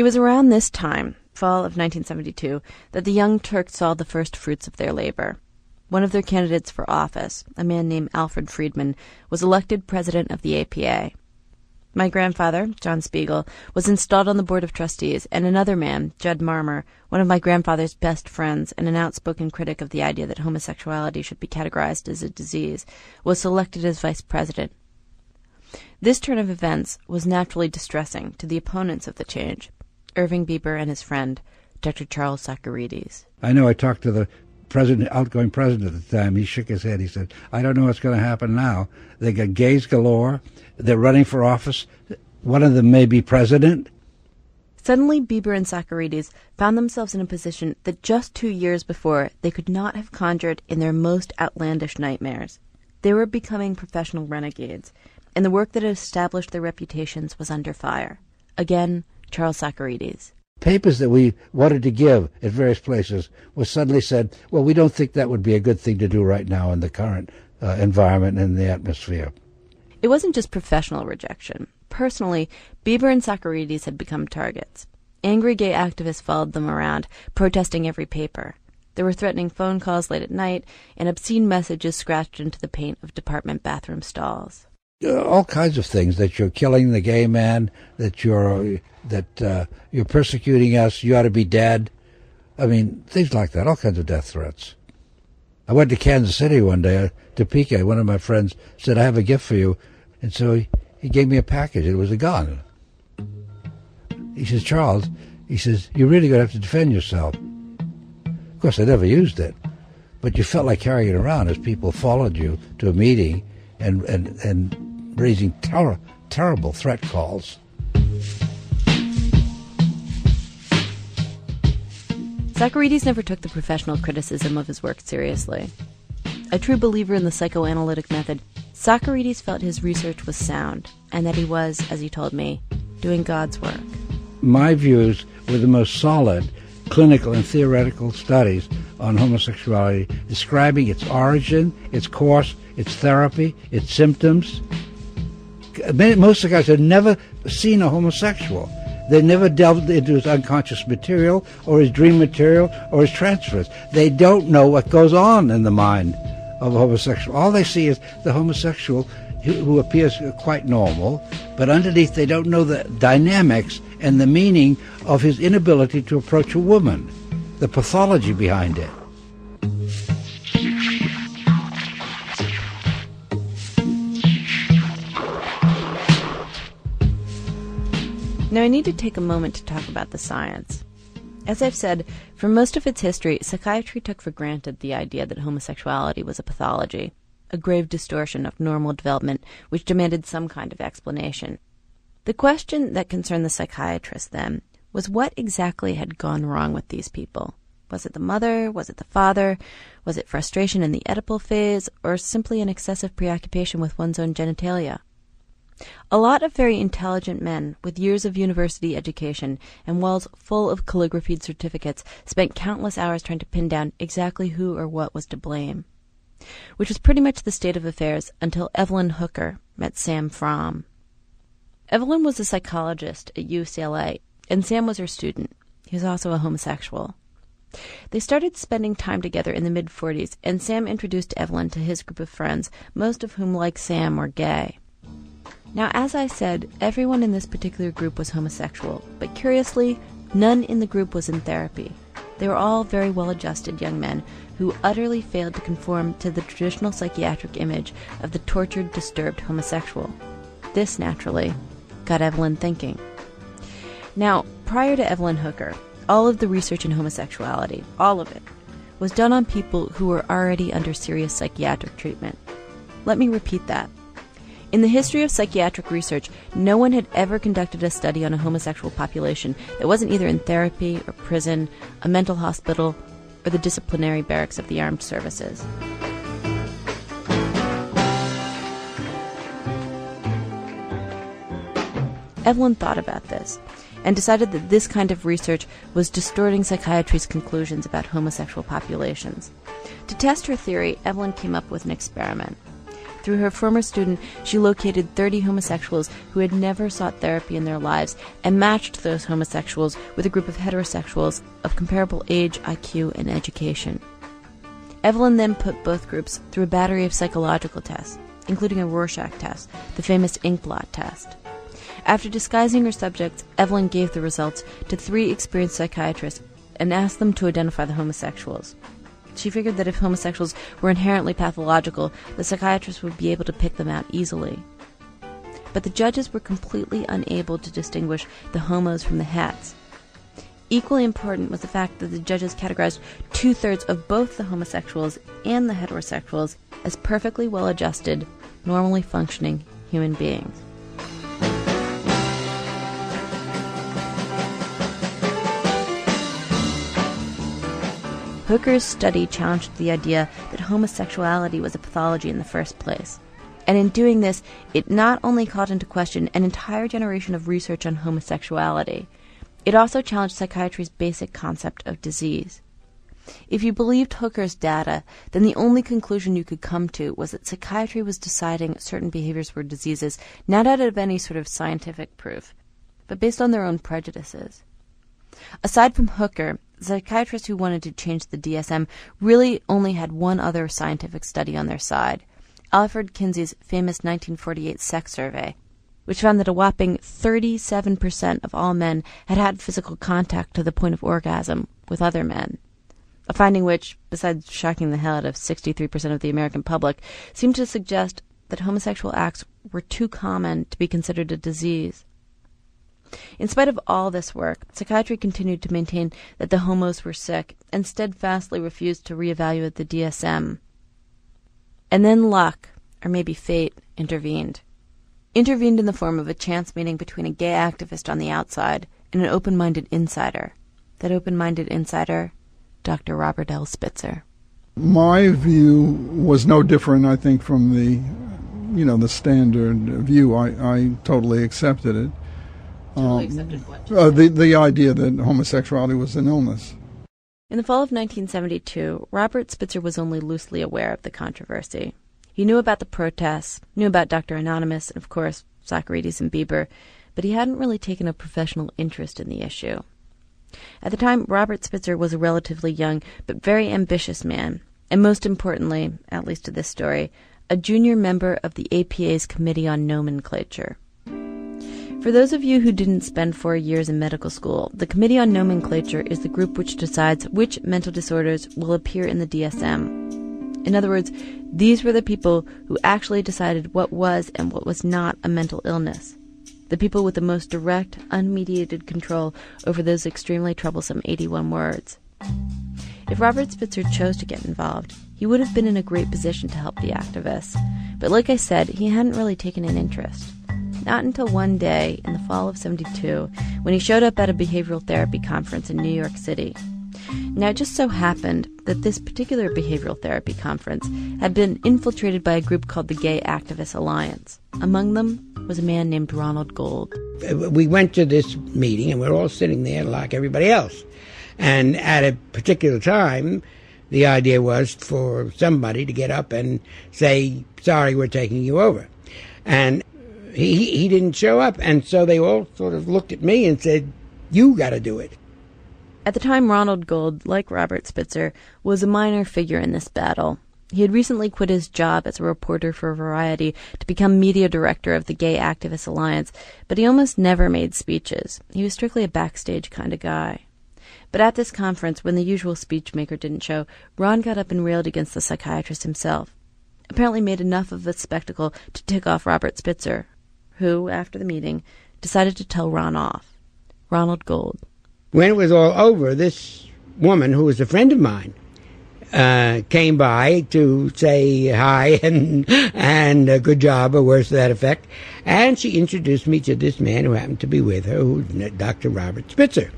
It was around this time, fall of 1972, that the Young Turks saw the first fruits of their labor. One of their candidates for office, a man named Alfred Freedman, was elected president of the APA. My grandfather, John Spiegel, was installed on the board of trustees, and another man, Judd Marmor, one of my grandfather's best friends and an outspoken critic of the idea that homosexuality should be categorized as a disease, was selected as vice president. This turn of events was naturally distressing to the opponents of the change. Irving Bieber and his friend, Dr. Charles Socarides. I know I talked to the president, outgoing president at the time. He shook his head. He said, I don't know what's going to happen now. They got gays galore. They're running for office. One of them may be president. Suddenly, Bieber and Socarides found themselves in a position that just two years before they could not have conjured in their most outlandish nightmares. They were becoming professional renegades, and the work that had established their reputations was under fire. Again, Charles Socarides. Papers that we wanted to give at various places were suddenly said, well, we don't think that would be a good thing to do right now in the current uh, environment and the atmosphere. It wasn't just professional rejection. Personally, Bieber and Socarides had become targets. Angry gay activists followed them around, protesting every paper. There were threatening phone calls late at night and obscene messages scratched into the paint of department bathroom stalls. All kinds of things that you're killing the gay man, that you're that uh, you're persecuting us, you ought to be dead. I mean, things like that, all kinds of death threats. I went to Kansas City one day, Topeka. One of my friends said, I have a gift for you. And so he, he gave me a package. It was a gun. He says, Charles, he says, you're really going to have to defend yourself. Of course, I never used it. But you felt like carrying it around as people followed you to a meeting and, and, and raising ter- terrible threat calls. Socarides never took the professional criticism of his work seriously. A true believer in the psychoanalytic method, Socarides felt his research was sound and that he was, as he told me, doing God's work. My views were the most solid clinical and theoretical studies on homosexuality, describing its origin, its course, its therapy, its symptoms. Most of the guys had never seen a homosexual. They never delved into his unconscious material or his dream material or his transfers. They don't know what goes on in the mind of a homosexual. All they see is the homosexual who appears quite normal, but underneath they don't know the dynamics and the meaning of his inability to approach a woman, the pathology behind it. Now, I need to take a moment to talk about the science. As I've said, for most of its history, psychiatry took for granted the idea that homosexuality was a pathology, a grave distortion of normal development which demanded some kind of explanation. The question that concerned the psychiatrist then was what exactly had gone wrong with these people? Was it the mother? Was it the father? Was it frustration in the Oedipal phase? Or simply an excessive preoccupation with one's own genitalia? A lot of very intelligent men with years of university education and walls full of calligraphied certificates spent countless hours trying to pin down exactly who or what was to blame. Which was pretty much the state of affairs until Evelyn Hooker met Sam Fromm. Evelyn was a psychologist at UCLA, and Sam was her student. He was also a homosexual. They started spending time together in the mid 40s, and Sam introduced Evelyn to his group of friends, most of whom, like Sam, were gay. Now, as I said, everyone in this particular group was homosexual, but curiously, none in the group was in therapy. They were all very well adjusted young men who utterly failed to conform to the traditional psychiatric image of the tortured, disturbed homosexual. This, naturally, got Evelyn thinking. Now, prior to Evelyn Hooker, all of the research in homosexuality, all of it, was done on people who were already under serious psychiatric treatment. Let me repeat that. In the history of psychiatric research, no one had ever conducted a study on a homosexual population that wasn't either in therapy or prison, a mental hospital, or the disciplinary barracks of the armed services. Evelyn thought about this and decided that this kind of research was distorting psychiatry's conclusions about homosexual populations. To test her theory, Evelyn came up with an experiment. Through her former student, she located 30 homosexuals who had never sought therapy in their lives and matched those homosexuals with a group of heterosexuals of comparable age, IQ, and education. Evelyn then put both groups through a battery of psychological tests, including a Rorschach test, the famous ink blot test. After disguising her subjects, Evelyn gave the results to three experienced psychiatrists and asked them to identify the homosexuals. She figured that if homosexuals were inherently pathological, the psychiatrists would be able to pick them out easily. But the judges were completely unable to distinguish the homos from the hats. Equally important was the fact that the judges categorized two thirds of both the homosexuals and the heterosexuals as perfectly well adjusted, normally functioning human beings. Hooker's study challenged the idea that homosexuality was a pathology in the first place. And in doing this, it not only called into question an entire generation of research on homosexuality, it also challenged psychiatry's basic concept of disease. If you believed Hooker's data, then the only conclusion you could come to was that psychiatry was deciding certain behaviors were diseases not out of any sort of scientific proof, but based on their own prejudices. Aside from Hooker, psychiatrists who wanted to change the DSM really only had one other scientific study on their side Alfred Kinsey's famous 1948 sex survey, which found that a whopping 37% of all men had had physical contact to the point of orgasm with other men. A finding which, besides shocking the hell out of 63% of the American public, seemed to suggest that homosexual acts were too common to be considered a disease. In spite of all this work, psychiatry continued to maintain that the homos were sick and steadfastly refused to reevaluate the DSM. And then luck, or maybe fate, intervened. Intervened in the form of a chance meeting between a gay activist on the outside and an open minded insider. That open minded insider, Dr. Robert L. Spitzer. My view was no different, I think, from the, you know, the standard view. I, I totally accepted it. Totally accepted what? Uh, the the idea that homosexuality was an illness. In the fall of 1972, Robert Spitzer was only loosely aware of the controversy. He knew about the protests, knew about Dr. Anonymous, and of course, Socarides and Bieber, but he hadn't really taken a professional interest in the issue. At the time, Robert Spitzer was a relatively young but very ambitious man, and most importantly, at least to this story, a junior member of the APA's Committee on Nomenclature. For those of you who didn't spend four years in medical school, the Committee on Nomenclature is the group which decides which mental disorders will appear in the DSM. In other words, these were the people who actually decided what was and what was not a mental illness. the people with the most direct, unmediated control over those extremely troublesome 81 words. If Robert Spitzer chose to get involved, he would have been in a great position to help the activists. But like I said, he hadn't really taken an interest. Not until one day in the fall of 72 when he showed up at a behavioral therapy conference in New York City. Now, it just so happened that this particular behavioral therapy conference had been infiltrated by a group called the Gay Activists Alliance. Among them was a man named Ronald Gold. We went to this meeting and we're all sitting there like everybody else. And at a particular time, the idea was for somebody to get up and say, sorry, we're taking you over. And he, he didn't show up. And so they all sort of looked at me and said, you got to do it. At the time, Ronald Gold, like Robert Spitzer, was a minor figure in this battle. He had recently quit his job as a reporter for Variety to become media director of the Gay Activists Alliance, but he almost never made speeches. He was strictly a backstage kind of guy. But at this conference, when the usual speechmaker didn't show, Ron got up and railed against the psychiatrist himself. Apparently made enough of a spectacle to tick off Robert Spitzer, who, after the meeting, decided to tell Ron off. Ronald Gold. When it was all over, this woman, who was a friend of mine, uh, came by to say hi and and a good job or words to that effect, and she introduced me to this man who happened to be with her, who's Dr. Robert Spitzer.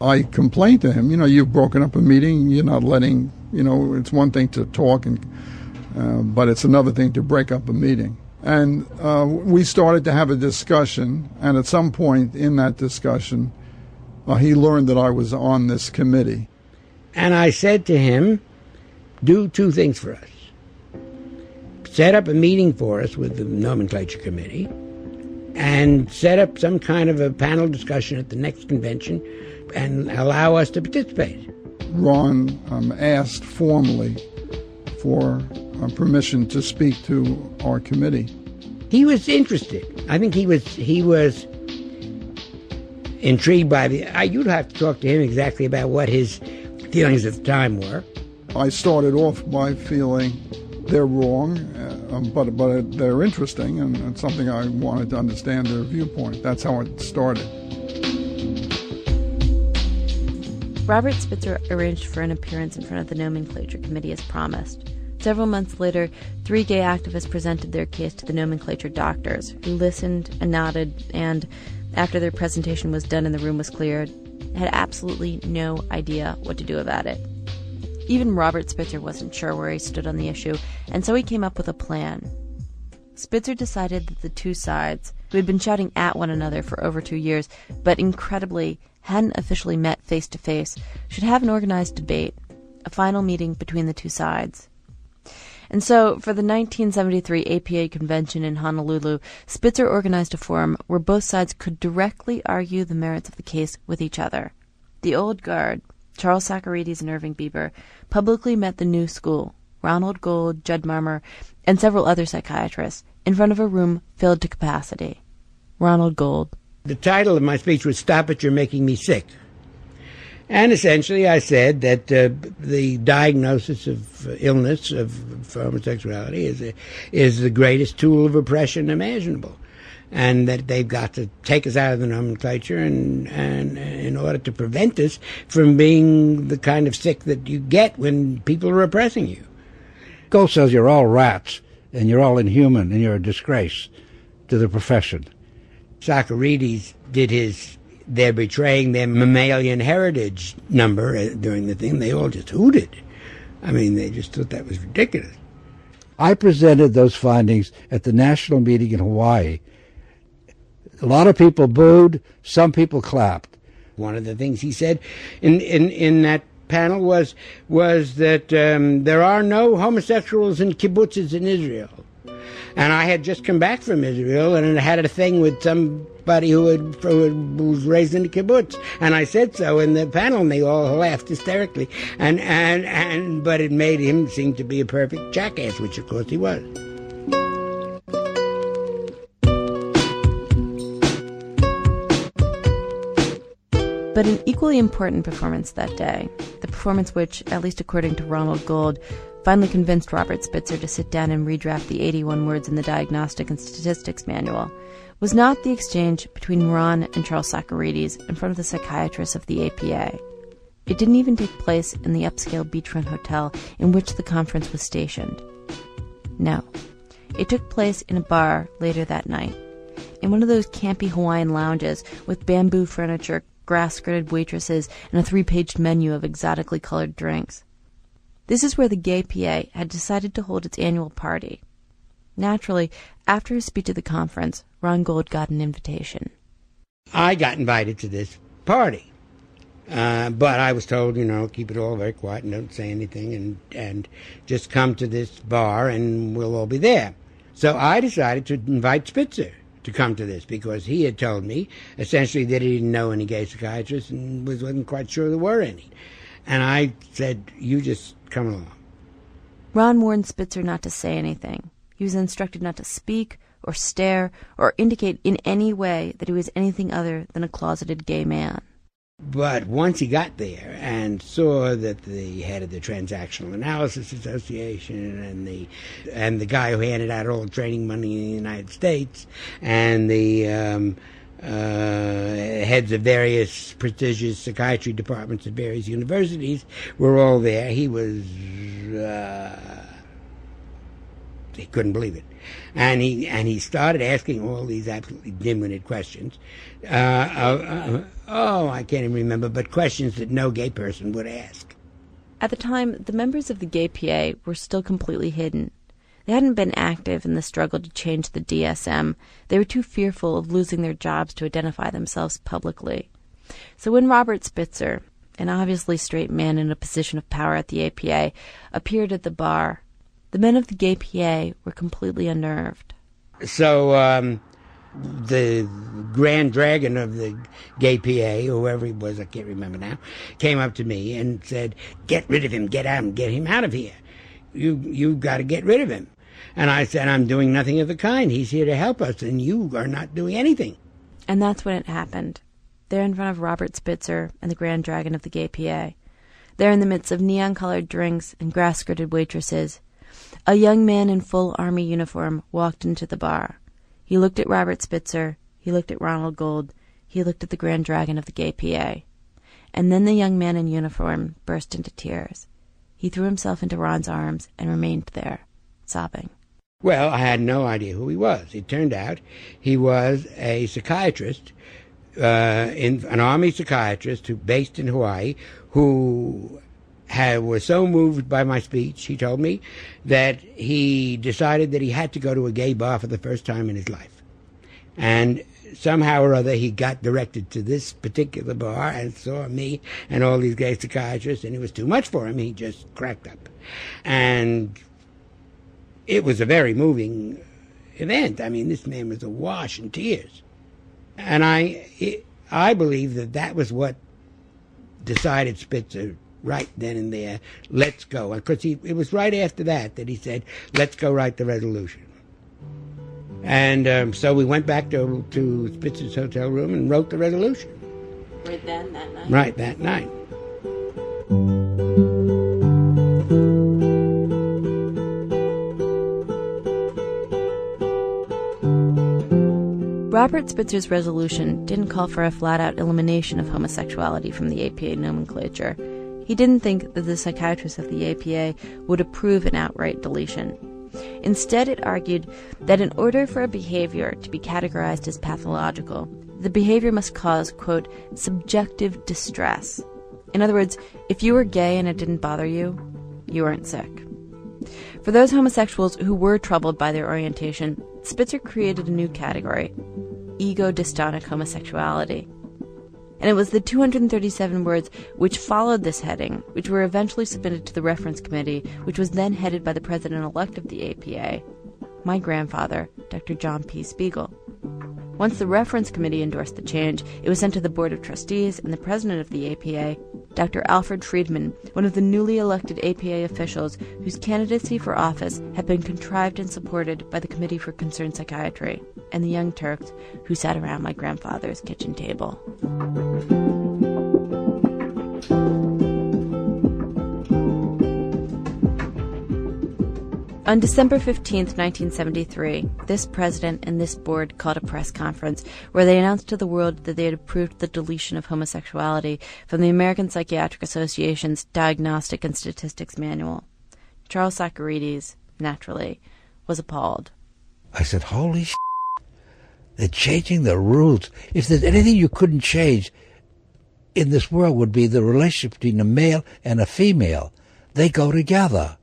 I complained to him, you know, you've broken up a meeting, you're not letting, you know, it's one thing to talk, and uh, but it's another thing to break up a meeting. And uh, we started to have a discussion, and at some point in that discussion, uh, he learned that I was on this committee. And I said to him, do two things for us. Set up a meeting for us with the nomenclature committee and set up some kind of a panel discussion at the next convention and allow us to participate. Ron um, asked formally for permission to speak to our committee. He was interested. I think he was he was intrigued by the. I, you'd have to talk to him exactly about what his feelings at the time were. I started off by feeling they're wrong, uh, um, but but they're interesting, and it's something I wanted to understand their viewpoint. That's how it started. Robert Spitzer arranged for an appearance in front of the nomenclature committee as promised. Several months later, three gay activists presented their case to the nomenclature doctors, who listened and nodded, and, after their presentation was done and the room was cleared, had absolutely no idea what to do about it. Even Robert Spitzer wasn't sure where he stood on the issue, and so he came up with a plan. Spitzer decided that the two sides, who had been shouting at one another for over two years, but incredibly hadn't officially met face to face, should have an organized debate, a final meeting between the two sides. And so, for the 1973 APA convention in Honolulu, Spitzer organized a forum where both sides could directly argue the merits of the case with each other. The old guard, Charles Socarides and Irving Bieber, publicly met the new school, Ronald Gold, Judd Marmor, and several other psychiatrists, in front of a room filled to capacity. Ronald Gold. The title of my speech was Stop It, You're Making Me Sick. And essentially, I said that uh, the diagnosis of illness, of, homosexuality, is, a, is the greatest tool of oppression imaginable. And that they've got to take us out of the nomenclature and, and in order to prevent us from being the kind of sick that you get when people are oppressing you. Gold says you're all rats and you're all inhuman and you're a disgrace to the profession. Socarides did his they're betraying their mammalian heritage number uh, during the thing. They all just hooted. I mean, they just thought that was ridiculous. I presented those findings at the national meeting in Hawaii. A lot of people booed, some people clapped. One of the things he said in, in, in that panel was was that um, there are no homosexuals in kibbutzes in Israel. And I had just come back from Israel and had a thing with somebody who, had, who was raised in a kibbutz. And I said so in the panel, and they all laughed hysterically. And, and, and, but it made him seem to be a perfect jackass, which of course he was. But an equally important performance that day, the performance which, at least according to Ronald Gold, finally convinced Robert Spitzer to sit down and redraft the 81 words in the Diagnostic and Statistics Manual was not the exchange between Ron and Charles Socarides in front of the psychiatrists of the APA. It didn't even take place in the upscale beachfront hotel in which the conference was stationed. No, it took place in a bar later that night, in one of those campy Hawaiian lounges with bamboo furniture, grass skirted waitresses, and a three paged menu of exotically colored drinks. This is where the Gay PA had decided to hold its annual party. Naturally, after his speech at the conference, Ron Gold got an invitation. I got invited to this party. Uh, but I was told, you know, keep it all very quiet and don't say anything and, and just come to this bar and we'll all be there. So I decided to invite Spitzer to come to this because he had told me essentially that he didn't know any gay psychiatrists and was, wasn't quite sure there were any. And I said, you just come along. Ron warned Spitzer not to say anything. He was instructed not to speak or stare or indicate in any way that he was anything other than a closeted gay man. But once he got there and saw that the head of the Transactional Analysis Association and the and the guy who handed out all the training money in the United States and the um, heads of various prestigious psychiatry departments at various universities were all there, he was uh, he couldn't believe it, and he and he started asking all these absolutely dim-witted questions. Uh, uh, oh, I can't even remember, but questions that no gay person would ask. At the time, the members of the Gay PA were still completely hidden. They hadn't been active in the struggle to change the DSM. They were too fearful of losing their jobs to identify themselves publicly. So when Robert Spitzer, an obviously straight man in a position of power at the APA, appeared at the bar, the men of the Gay PA were completely unnerved. So um, the Grand Dragon of the Gay PA, whoever he was, I can't remember now, came up to me and said, "Get rid of him! Get out! Get him out of here! You you got to get rid of him." And I said, "I'm doing nothing of the kind. He's here to help us, and you are not doing anything." And that's when it happened. There in front of Robert Spitzer and the Grand Dragon of the Gay PA. There in the midst of neon colored drinks and grass skirted waitresses. A young man in full army uniform walked into the bar. He looked at Robert Spitzer, he looked at Ronald Gold, he looked at the Grand Dragon of the Gay PA. And then the young man in uniform burst into tears. He threw himself into Ron's arms and remained there, sobbing. Well, I had no idea who he was. It turned out he was a psychiatrist, uh, in, an army psychiatrist who based in Hawaii, who had, was so moved by my speech, he told me, that he decided that he had to go to a gay bar for the first time in his life. And somehow or other he got directed to this particular bar and saw me and all these gay psychiatrists, and it was too much for him. He just cracked up. And it was a very moving event. I mean, this man was awash in tears. And I, it, I believe that that was what decided Spitzer right then and there, let's go. Because it was right after that that he said, let's go write the resolution. And um, so we went back to, to Spitzer's hotel room and wrote the resolution. Right then, that night? Right that night. Robert Spitzer's resolution didn't call for a flat out elimination of homosexuality from the APA nomenclature. He didn't think that the psychiatrists of the APA would approve an outright deletion. Instead, it argued that in order for a behavior to be categorized as pathological, the behavior must cause, quote, subjective distress. In other words, if you were gay and it didn't bother you, you weren't sick. For those homosexuals who were troubled by their orientation, Spitzer created a new category ego dystonic homosexuality. And it was the 237 words which followed this heading, which were eventually submitted to the reference committee, which was then headed by the president elect of the APA, my grandfather, Dr. John P. Spiegel. Once the reference committee endorsed the change, it was sent to the board of trustees and the president of the APA, Dr. Alfred Freedman, one of the newly elected APA officials whose candidacy for office had been contrived and supported by the Committee for Concerned Psychiatry, and the Young Turks who sat around my grandfather's kitchen table. On December 15, 1973, this president and this board called a press conference where they announced to the world that they had approved the deletion of homosexuality from the American Psychiatric Association's Diagnostic and Statistics Manual. Charles Socarides, naturally, was appalled. I said, Holy sh! They're changing the rules. If there's anything you couldn't change in this world would be the relationship between a male and a female. They go together.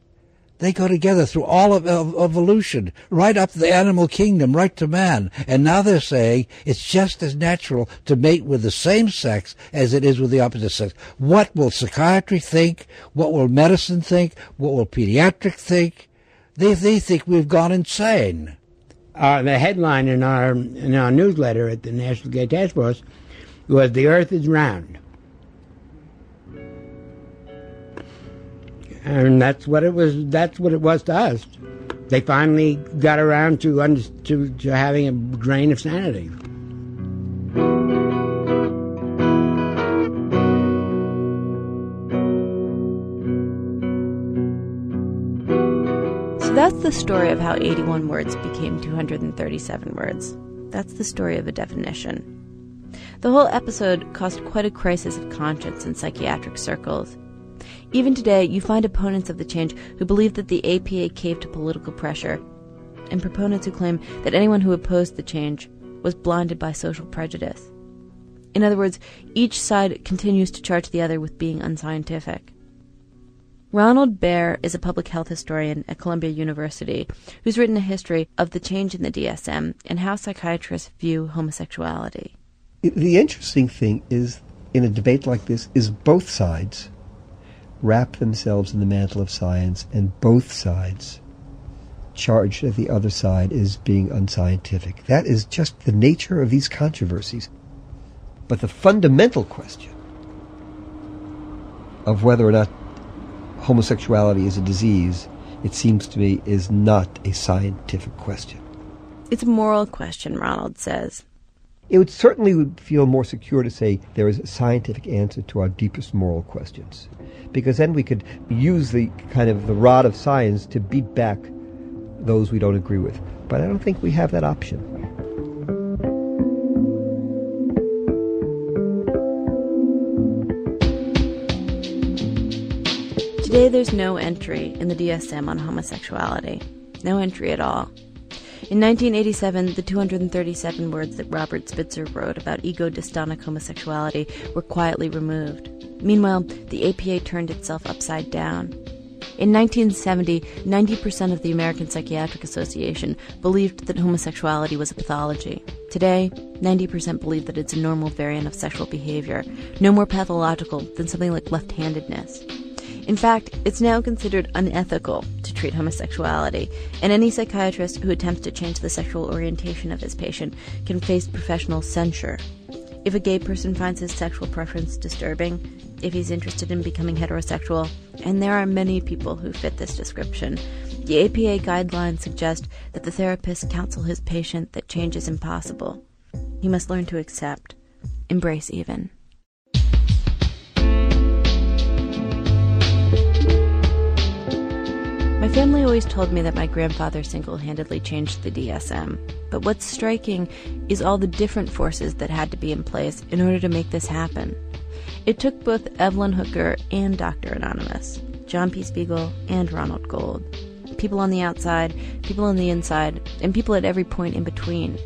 They go together through all of, of evolution, right up the animal kingdom, right to man. And now they're saying it's just as natural to mate with the same sex as it is with the opposite sex. What will psychiatry think? What will medicine think? What will pediatric think? They, they think we've gone insane. Uh, the headline in our in our newsletter at the National Gay Task Force was "The Earth is round." And that's what it was. That's what it was to us. They finally got around to under, to, to having a grain of sanity. So that's the story of how 81 words became 237 words. That's the story of a definition. The whole episode caused quite a crisis of conscience in psychiatric circles. Even today, you find opponents of the change who believe that the APA caved to political pressure, and proponents who claim that anyone who opposed the change was blinded by social prejudice. In other words, each side continues to charge the other with being unscientific. Ronald Bayer is a public health historian at Columbia University who's written a history of the change in the DSM and how psychiatrists view homosexuality. The interesting thing is, in a debate like this, is both sides wrap themselves in the mantle of science, and both sides charge that the other side is being unscientific. That is just the nature of these controversies. But the fundamental question of whether or not homosexuality is a disease, it seems to me, is not a scientific question. It's a moral question, Ronald says. It would certainly feel more secure to say there is a scientific answer to our deepest moral questions because then we could use the kind of the rod of science to beat back those we don't agree with. But I don't think we have that option. Today, there's no entry in the DSM on homosexuality. No entry at all. In 1987, the 237 words that Robert Spitzer wrote about ego dystonic homosexuality were quietly removed. Meanwhile, the APA turned itself upside down. In 1970, 90% of the American Psychiatric Association believed that homosexuality was a pathology. Today, 90% believe that it's a normal variant of sexual behavior, no more pathological than something like left handedness. In fact, it's now considered unethical to treat homosexuality, and any psychiatrist who attempts to change the sexual orientation of his patient can face professional censure. If a gay person finds his sexual preference disturbing, if he's interested in becoming heterosexual, and there are many people who fit this description. The APA guidelines suggest that the therapist counsel his patient that change is impossible. He must learn to accept, embrace even. My family always told me that my grandfather single handedly changed the DSM. But what's striking is all the different forces that had to be in place in order to make this happen. It took both Evelyn Hooker and Dr. Anonymous, John P. Spiegel and Ronald Gold. People on the outside, people on the inside, and people at every point in between.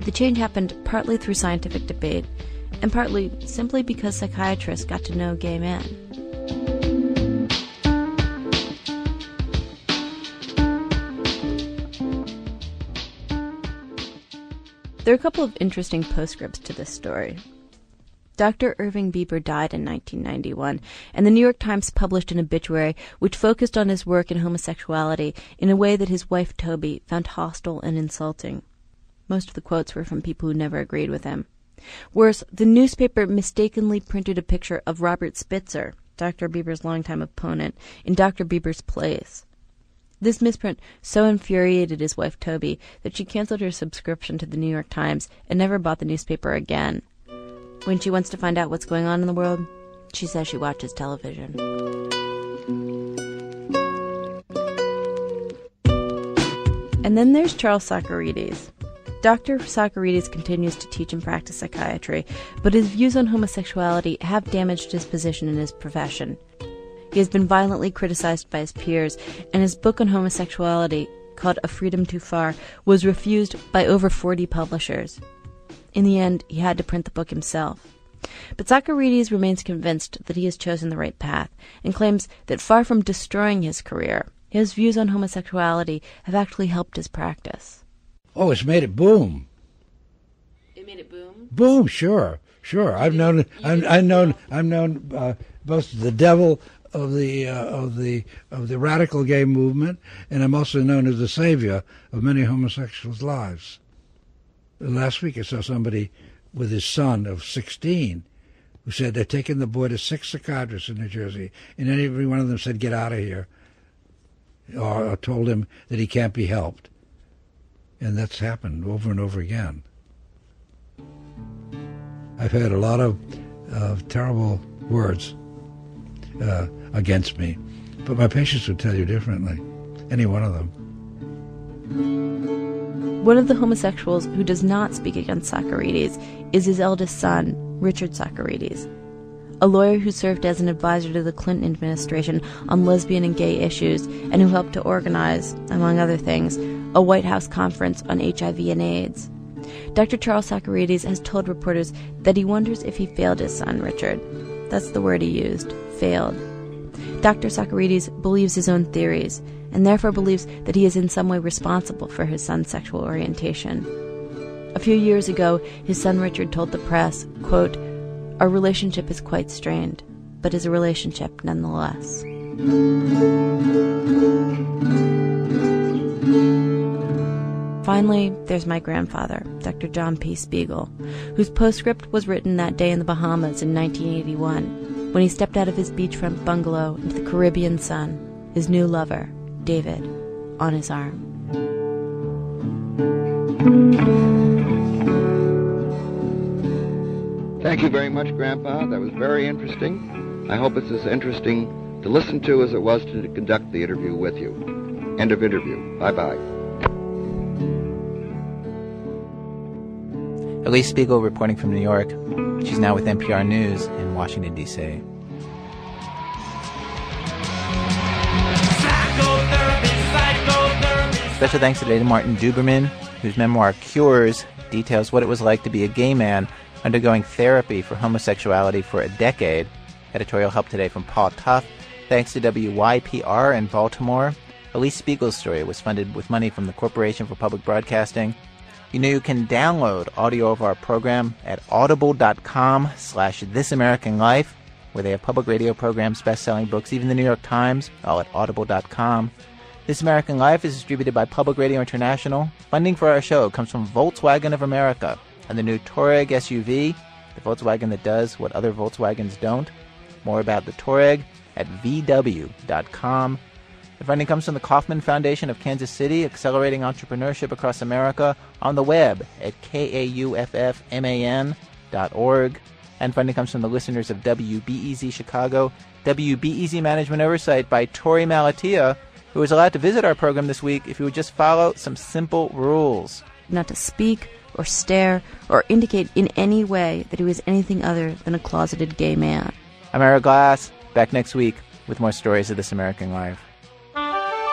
The change happened partly through scientific debate, and partly simply because psychiatrists got to know gay men. There are a couple of interesting postscripts to this story. Dr. Irving Bieber died in 1991, and the New York Times published an obituary which focused on his work in homosexuality in a way that his wife Toby found hostile and insulting. Most of the quotes were from people who never agreed with him. Worse, the newspaper mistakenly printed a picture of Robert Spitzer, Dr. Bieber's longtime opponent, in Dr. Bieber's place. This misprint so infuriated his wife Toby that she canceled her subscription to the New York Times and never bought the newspaper again. When she wants to find out what's going on in the world, she says she watches television. And then there's Charles Socarides. Dr. Socarides continues to teach and practice psychiatry, but his views on homosexuality have damaged his position in his profession. He has been violently criticized by his peers, and his book on homosexuality, called A Freedom Too Far, was refused by over 40 publishers. In the end, he had to print the book himself. But Socarides remains convinced that he has chosen the right path, and claims that far from destroying his career, his views on homosexuality have actually helped his practice. Oh, it's made it boom. It made it boom. Boom, sure, sure. I've known, I've, I've known, I've known uh, both the devil of the uh, of the of the radical gay movement, and I'm also known as the savior of many homosexuals' lives. Last week, I saw somebody with his son of 16 who said they're taking the boy to six psychiatrists in New Jersey, and every one of them said, "Get out of here." or told him that he can't be helped. And that's happened over and over again. I've had a lot of uh, terrible words uh, against me, but my patients would tell you differently, any one of them. One of the homosexuals who does not speak against Socarides is his eldest son, Richard Socarides a lawyer who served as an advisor to the Clinton administration on lesbian and gay issues, and who helped to organize, among other things, a White House conference on HIV and AIDS. Dr. Charles Socarides has told reporters that he wonders if he failed his son, Richard. That's the word he used failed. Dr. Socarides believes his own theories, and therefore believes that he is in some way responsible for his son's sexual orientation. A few years ago, his son Richard told the press, quote, our relationship is quite strained, but is a relationship nonetheless. Finally, there's my grandfather, Dr. John P. Spiegel, whose postscript was written that day in the Bahamas in 1981 when he stepped out of his beachfront bungalow into the Caribbean sun, his new lover, David, on his arm. Thank you very much, Grandpa. That was very interesting. I hope it's as interesting to listen to as it was to conduct the interview with you. End of interview. Bye bye. Alix Spiegel reporting from New York. She's now with NPR News in Washington, D.C. Special thanks today to Martin Duberman, whose memoir Cures details what it was like to be a gay man undergoing therapy for homosexuality for a decade. Editorial help today from Paul Tough. Thanks to WYPR in Baltimore. Alix Spiegel's story was funded with money from the Corporation for Public Broadcasting. You know you can download audio of our program at audible.com slash This American Life, where they have public radio programs, best-selling books, even the New York Times, all at audible.com. This American Life is distributed by Public Radio International. Funding for our show comes from Volkswagen of America, and the new Touareg SUV, the Volkswagen that does what other Volkswagens don't. More about the Touareg at VW.com. The funding comes from the Kauffman Foundation of Kansas City, accelerating entrepreneurship across America on the web at kauffman.org. And funding comes from the listeners of WBEZ Chicago, WBEZ Management Oversight by Torey Malatia, who was allowed to visit our program this week if he would just follow some simple rules. Not to speak or stare or indicate in any way that he was anything other than a closeted gay man. I'm Ira Glass, back next week with more stories of this American life.